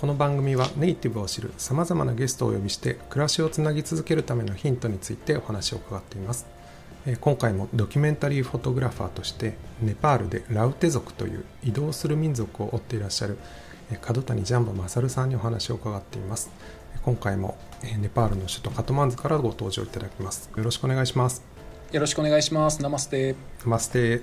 この番組はネイティブを知るさまざまなゲストをお呼びして暮らしをつなぎ続けるためのヒントについてお話を伺っています。今回もドキュメンタリーフォトグラファーとしてネパールでラウテ族という移動する民族を追っていらっしゃるえー角谷ジャンボ勝さんにお話を伺っています。今回もネパールの首都カトマンズからご登場いただきます。よろしくお願いします。よろしくお願いします。ナマステ。マステ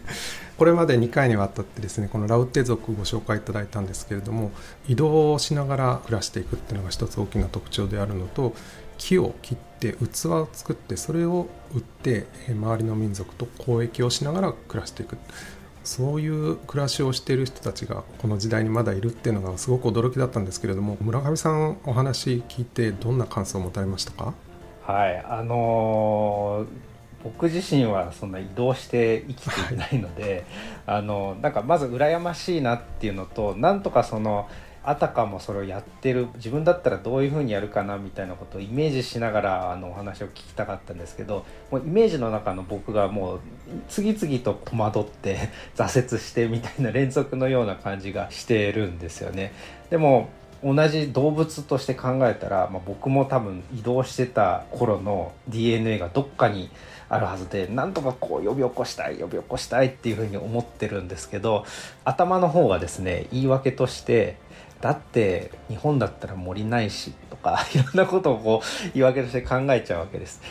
これまで2回にわたってですねこのラウテ族ご紹介いただいたんですけれども移動をしながら暮らしていくっていうのが一つ大きな特徴であるのと木を切って器を作ってそれを売ってえー周りの民族と交易をしながら暮らしていくそういう暮らしをしている人たちがこの時代にまだいるっていうのがすごく驚きだったんですけれども村上さんお話聞いてどんな感想を持たれましたか？はいあのー僕自身はそんな移動して生きていないので、あのなんかまず羨ましいなっていうのとなんとかそのあたかもそれをやってる自分だったらどういうふうにやるかなみたいなことをイメージしながらあのお話を聞きたかったんですけどもうイメージの中の僕がもう次々と戸惑って 挫折してみたいな連続のような感じがしてるんですよね。でも同じ動物として考えたら、まあ、僕も多分移動してた頃の DNA がどっかにあるはずでなんとかこう呼び起こしたい呼び起こしたいっていうふうに思ってるんですけど頭の方がですね言い訳としてだって日本だったら森ないしとか いろんなことをこう言い訳として考えちゃうわけです。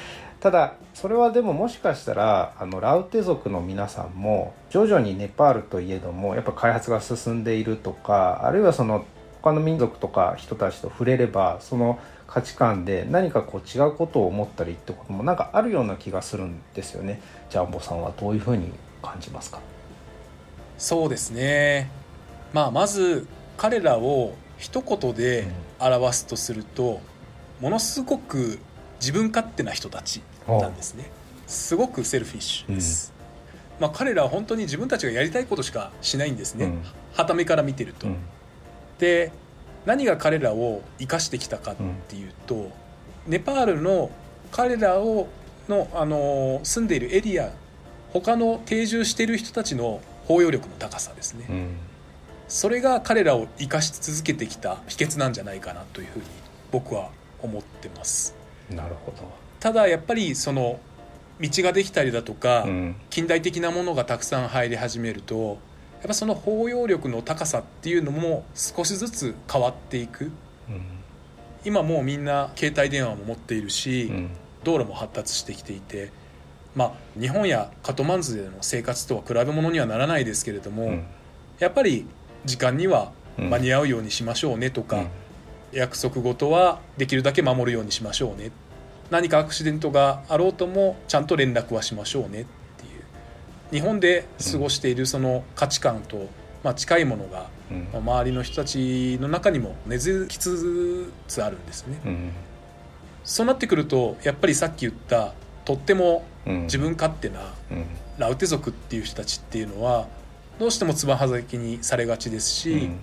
ただそれはでももしかしたらあのラウテ族の皆さんも徐々にネパールといえどもやっぱ開発が進んでいるとかあるいはその他の民族とか人たちと触れればその価値観で何かこう違うことを思ったりってこともなんかあるような気がするんですよねジャンボさんはどういうふうに感じますか？そうですね。まあまず彼らを一言で表すとすると、ものすごく自分勝手な人たちなんですね。すごくセルフィッシュです。まあ彼らは本当に自分たちがやりたいことしかしないんですね。うん傍目から見てると。うんで何が彼らを生かしてきたかっていうと、ネパールの彼らをの、あの住んでいるエリア他の定住している人たちの包容力の高さですね、うん。それが彼らを生かし続けてきた秘訣なんじゃないかなというふうに僕は思ってます。なるほただやっぱりその道ができたりだとか、ど、うん。近代的なものがたくさん入り始めるとぱその包容力の高さっていうのも少しずつ変わっていく。うん。今もうみんな携帯電話も持っているし、うん。道路も発達してきていてまあ日本やカトマンズでの生活とは比べ物にはならないですけれども、うん。やっぱり時間には間に合うようにしましょうねとか、うん。約束事はできるだけ守るようにしましょうね。何かアクシデントがあろうともちゃんと連絡はしましょうね日本で過ごしているその価値観と、まあ、近いものが、周りの人たちの中にも根付きつつあるんですね。うん。そうなってくるとやっぱりさっき言ったとってもうん。自分勝手なうん。ラウテ族っていう人たちっていうのはどうしてもつばはざきにされがちですし、うん。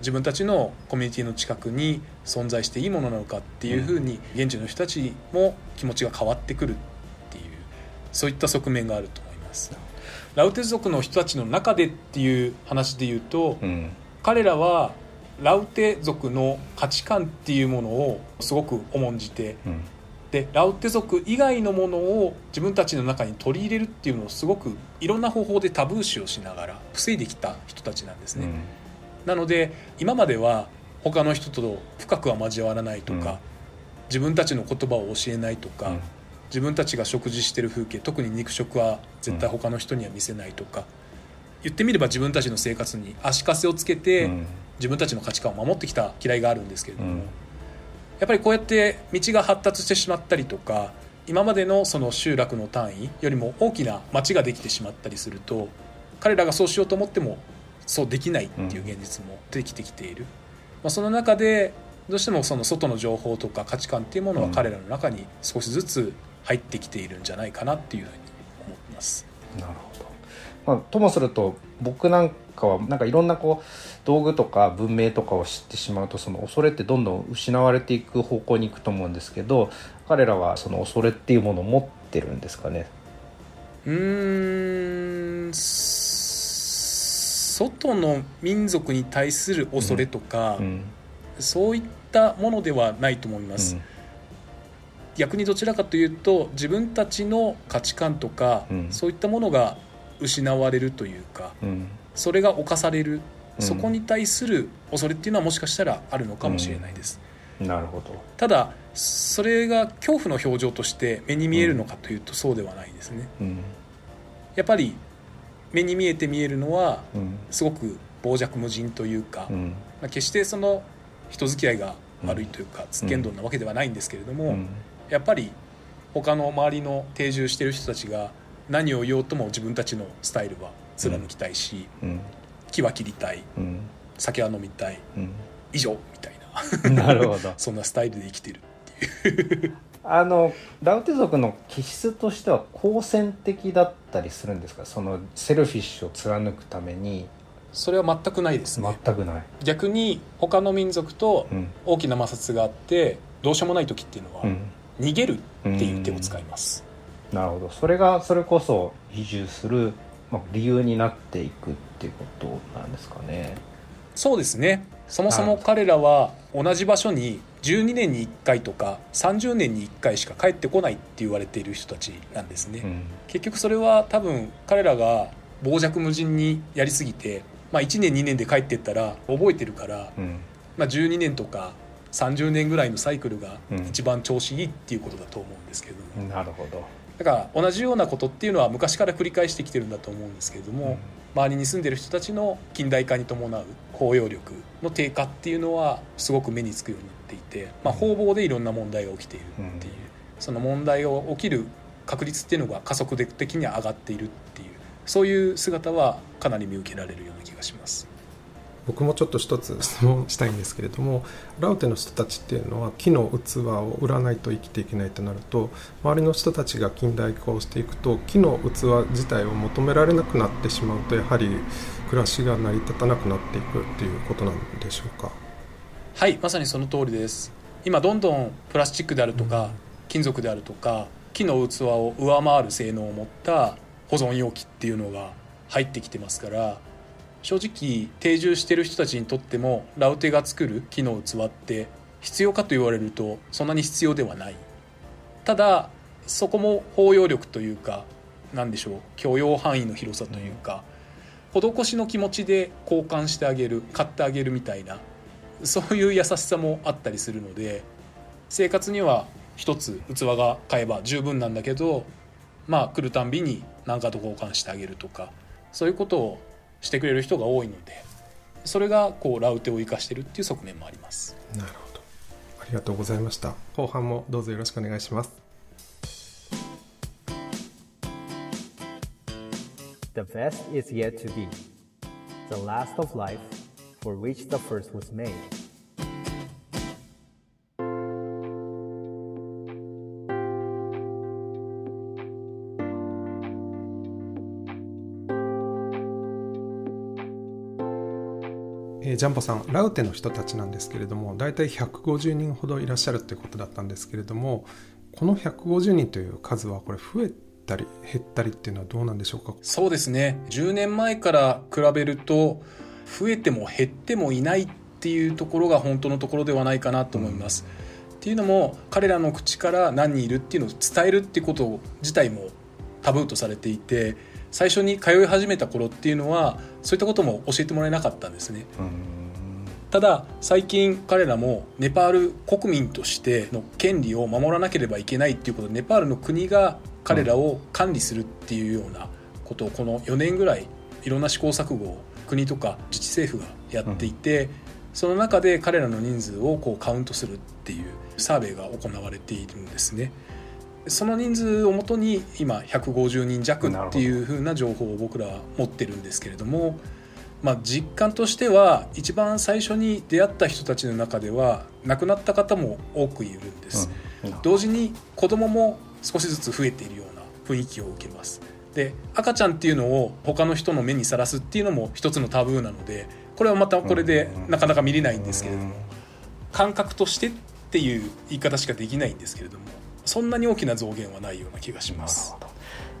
自分たちのコミュニティの近くに存在していいものなのかっていうふうに現地の人たちも気持ちが変わってくるっていうそういった側面があると。ラウテ族の人たちの中でっていう話で言うと、うん彼らはラウテ族の価値観っていうものをすごく重んじてうんでラウテ族以外のものを自分たちの中に取り入れるっていうのをすごくいろんな方法でタブー視をしながら防いできた人たちなんですね。なので今までは他の人と深くは交わらないとか、自分たちの言葉を教えないとか、自分たちが食事してる風景特に肉食は絶対他の人には見せないとか、言ってみれば自分たちの生活に足かせをつけて、うん。自分たちの価値観を守ってきた嫌いがあるんですけれども、うん。やっぱりこうやって道が発達してしまったりとか今までのその集落の単位よりも大きな町ができてしまったりすると彼らがそうしようと思ってもそうできないっていう現実も出てきてきている、まあ、その中でどうしてもその外の情報とか価値観っていうものは彼らの中に少しずつ入ってきているんじゃないかなっていうふうに思ってます。なるほど、まあ、ともすると僕なんかはなんかいろんなこう道具とか文明とかを知ってしまうとその恐れってどんどん失われていく方向に行くと思うんですけど彼らはその恐れっていうものを持ってるんですかね？うーん外の民族に対する恐れとか、うんそういったものではないと思います、逆にどちらかというと自分たちの価値観とか、うん。そういったものが失われるというかうん。うんそれが侵される、うん。そこに対する恐れっていうのはもしかしたらあるのかもしれないです、なるほど。ただそれが恐怖の表情として目に見えるのかというとそうではないですね。うん。やっぱり目に見えて見えるのはうん。すごく傍若無人というか、うん。まあ決してその人付き合いが悪いというかつっけんどんなわけではないんですけれども、うん。やっぱり他の周りの定住してる人たちが何を言おうとも自分たちのスタイルは貫きたいし、うん。木は切りたいうん。酒は飲みたいうん。以上みたいな。なるほど。そんなスタイルで生きてる あのラウテ族の気質としては好戦的だったりするんですか？そのセルフィッシュを貫くためにそれは全くないですね。全くない、逆に他の民族とうん。大きな摩擦があってどうしようもない時っていうのはうん、逃げるっていう手を使います、なるほど。それがそれこそ移住する、まあ、理由になっていくっていうことなんですかね。そうですね。そもそも彼らは同じ場所に12年に1回とか30年に1回しか帰ってこないって言われている人たちなんですね、うん。結局それは多分彼らが傍若無人にやりすぎて、まあ、1年2年で帰ってったら覚えてるから、うん。まあ、12年とか30年ぐらいのサイクルがうん。一番調子いいっていうことだと思うんですけれども、なるほど。だから同じようなことっていうのは昔から繰り返してきてるんだと思うんですけれども、周りに住んでる人たちの近代化に伴う包容力の低下っていうのはすごく目につくようになっていて、まあ、方々でいろんな問題が起きているっていう、その問題が起きる確率っていうのが加速的に上がっているっていうそういう姿はかなり見受けられるような気がします。僕もちょっと一つ質問したいんですけれどもラウテの人たちっていうのは木の器を売らないと生きていけないとなると周りの人たちが近代化をしていくと木の器自体を求められなくなってしまうとやはり暮らしが成り立たなくなっていくっていうことなんでしょうか？はいまさにその通りです。今どんどんプラスチックであるとか金属であるとか木の器を上回る性能を持った保存容器っていうのが入ってきてますから正直定住してる人たちにとってもラウテが作る木の器って必要かと言われるとそんなに必要ではない。ただそこも包容力というか何でしょう許容範囲の広さというか、施しの気持ちで交換してあげる買ってあげるみたいなそういう優しさもあったりするので生活には一つ器が買えば十分なんだけどまあ来るたんびに何かと交換してあげるとかそういうことをしてくれる人が多いのでそれがこうラウテを生かしてるっていう側面もありますなるほどありがとうございました後半もどうぞよろしくお願いします The best is yet to be. The last of life, for which the first was made. ジャンボさんラウテの人たちなんですけれども大体150人ほどいらっしゃるということだったんですけれどもこの150人という数はこれ増えたり減ったりっていうのはどうなんでしょうか？そうですね。10年前から比べると増えても減ってもいないっていうところが本当のところではないかなと思います、っていうのも彼らの口から何人いるっていうのを伝えるっていうこと自体もタブーとされていて最初に通い始めた頃っていうのはそういったことも教えてもらえなかったんですね。ただ最近彼らもネパール国民としての権利を守らなければいけないっていうことでネパールの国が彼らを管理するっていうようなことをこの4年ぐらいいろんな試行錯誤を国とか自治政府がやっていて、その中で彼らの人数をこうカウントするっていうサーベイが行われているんですね。その人数をもとに今150人弱っていう風な情報を僕らは持ってるんですけれども、まあ、実感としては一番最初に出会った人たちの中では亡くなった方も多くいるんです、うん。同時に子供も少しずつ増えているような雰囲気を受けます。で赤ちゃんっていうのを他の人の目にさらすっていうのも一つのタブーなのでこれはまたこれでなかなか見れないんですけれども感覚としてっていう言い方しかできないんですけれどもそんなに大きな増減はないような気がします。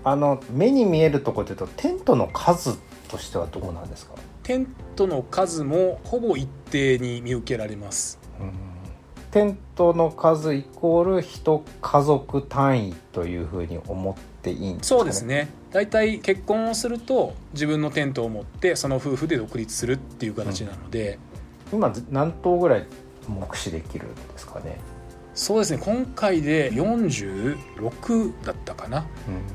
あの目に見えるところでいうとテントの数としてはどうなんですか、テントの数もほぼ一定に見受けられます。テントの数イコール一家族単位というふうに思っていいんですか、ね、そうですね。大体結婚をすると自分のテントを持ってその夫婦で独立するっていう形なので、今何棟ぐらい目視できるんですかね、そうですね今回で46だったかな。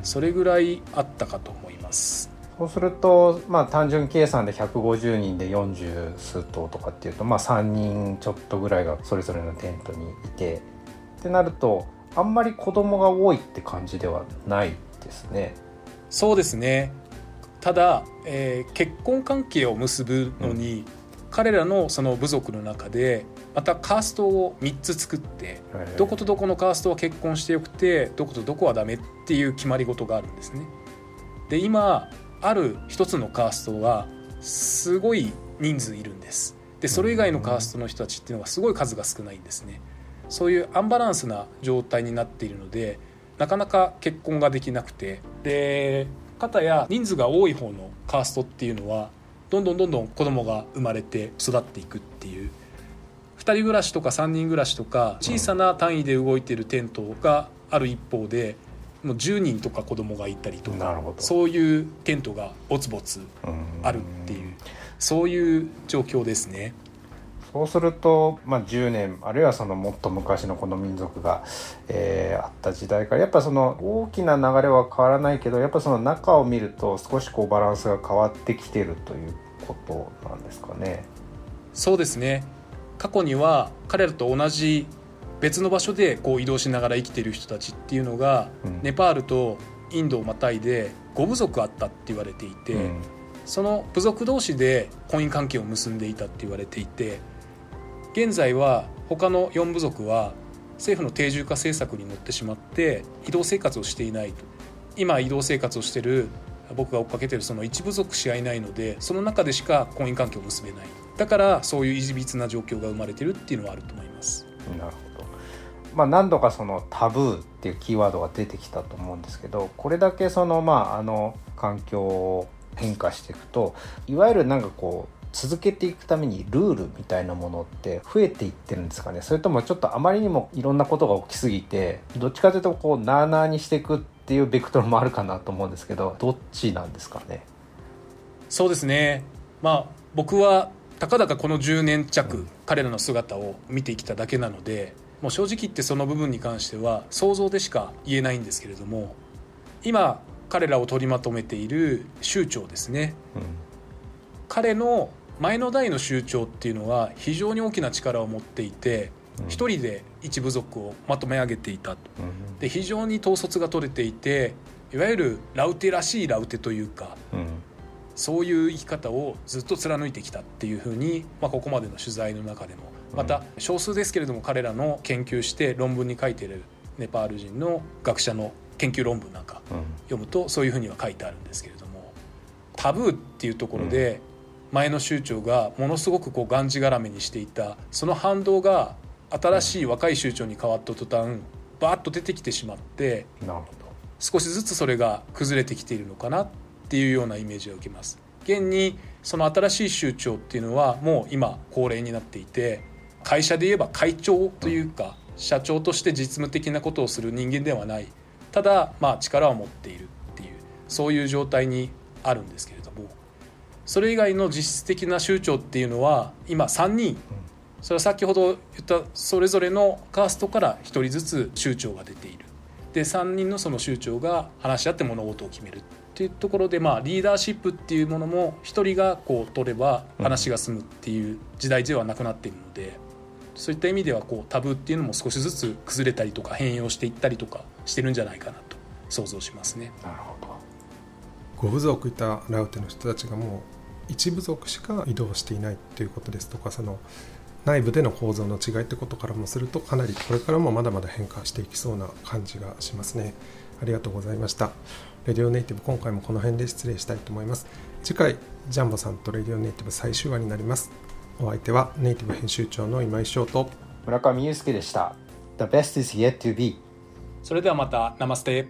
それぐらいあったかと思います。そうすると、まあ、単純計算で150人で40数棟とかっていうと、まあ、3人ちょっとぐらいがそれぞれのテントにいてってなるとあんまり子供が多いって感じではないですね。そうですね。ただ、えー結婚関係を結ぶのに、彼らのその部族の中でまたカーストを3つ作ってどことどこのカーストは結婚してよくてどことどこはダメっていう決まり事があるんですね。で今ある一つのカーストはすごい人数いるんです。でそれ以外のカーストの人たちっていうのがすごい数が少ないんですね。そういうアンバランスな状態になっているのでなかなか結婚ができなくてで方や人数が多い方のカーストっていうのはどんどんどんどん子供が生まれて育っていくっていう2人暮らしとか3人暮らしとか小さな単位で動いてるテントがある一方でもう10人とか子供がいたりとかそういうテントがぼつぼつうんあるっていうそういう状況ですね。そうすると、まあ、10年あるいはそのもっと昔のこの民族が、えーあった時代からやっぱその大きな流れは変わらないけどやっぱその中を見ると少しこうバランスが変わってきてるということなんですかね。そうですね過去には彼らと同じ別の場所でこう移動しながら生きている人たちっていうのが、うん。ネパールとインドをまたいで5部族あったって言われていて、うん。その部族同士で婚姻関係を結んでいたって言われていて現在は他の4部族は政府の定住化政策に乗ってしまって移動生活をしていないと。今移動生活をしてる僕が追っかけてるその一部族しかいないのでその中でしか婚姻関係を結べないだからそういういじびつな状況が生まれてるっていうのはあると思います。なるほど。まあ、何度かそのタブーっていうキーワードが出てきたと思うんですけどこれだけそのまああの環境を変化していくといわゆるなんかこう続けていくためにルールみたいなものって増えていってるんですかね。それともちょっとあまりにもいろんなことが起きすぎてどっちかというとこうなあなあにしていくっていうベクトルもあるかなと思うんですけどどっちなんですかね？そうですね。まあ僕はたかだかこの10年弱彼らの姿を見てきただけなのでもう正直言ってその部分に関しては想像でしか言えないんですけれども今彼らを取りまとめている酋長ですね。彼の前の代の酋長っていうのは非常に大きな力を持っていてうん。一人で一部族をまとめ上げていたと。うん。で非常に統率が取れていていわゆるラウテらしいラウテというかうんそういう生き方をずっと貫いてきたっていうふうに、まあ、ここまでの取材の中でもまた少数ですけれども彼らの研究して論文に書いているネパール人の学者の研究論文なんかうん。読むとそういうふうには書いてあるんですけれどもタブーっていうところで前の州長がものすごくこうがんじがらめにしていたその反動が新しい若い州長に変わった途端バーッと出てきてしまって少しずつそれが崩れてきているのかなっていうようなイメージを受けます。現にその新しい州長っていうのはもう今高齢になっていて会社で言えば会長というか社長として実務的なことをする人間ではない。ただまあ力を持っているっていうそういう状態にあるんですけれども。それ以外の実質的な州長っていうのは今3人。それは先ほど言ったそれぞれのカーストから1人ずつ州長が出ている。で3人のその州長が話し合って物事を決める。っていうところで、まあ、リーダーシップっていうものも1人がこう取れば話が済むっていう時代ではなくなっているので、そういった意味ではこうタブーっていうのも少しずつ崩れたりとか変容していったりとかしてるんじゃないかなと想像しますね。どなるほど。5部族いたラウテの人たちがもう一部族しか移動していないっていうことですとかその内部での構造の違いってことからもするとかなりこれからもまだまだ変化していきそうな感じがしますね。ありがとうございましたレディオネイティブ今回もこの辺で失礼したいと思います。次回ジャンボさんとレディオネイティブ最終話になります。お相手はネイティブ編集長の今井翔と村上祐介でした。The best is yet to be それではまたナマステ